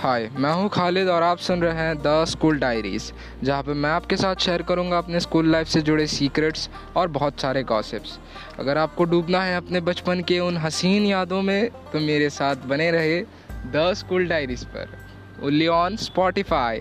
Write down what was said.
हाय मैं हूँ खालिद और आप सुन रहे हैं द स्कूल डायरीज़ जहाँ पे मैं आपके साथ शेयर करूँगा अपने स्कूल लाइफ से जुड़े सीक्रेट्स और बहुत सारे गॉसिप्स अगर आपको डूबना है अपने बचपन के उन हसीन यादों में तो मेरे साथ बने रहे द स्कूल डायरीज़ पर। Only on Spotify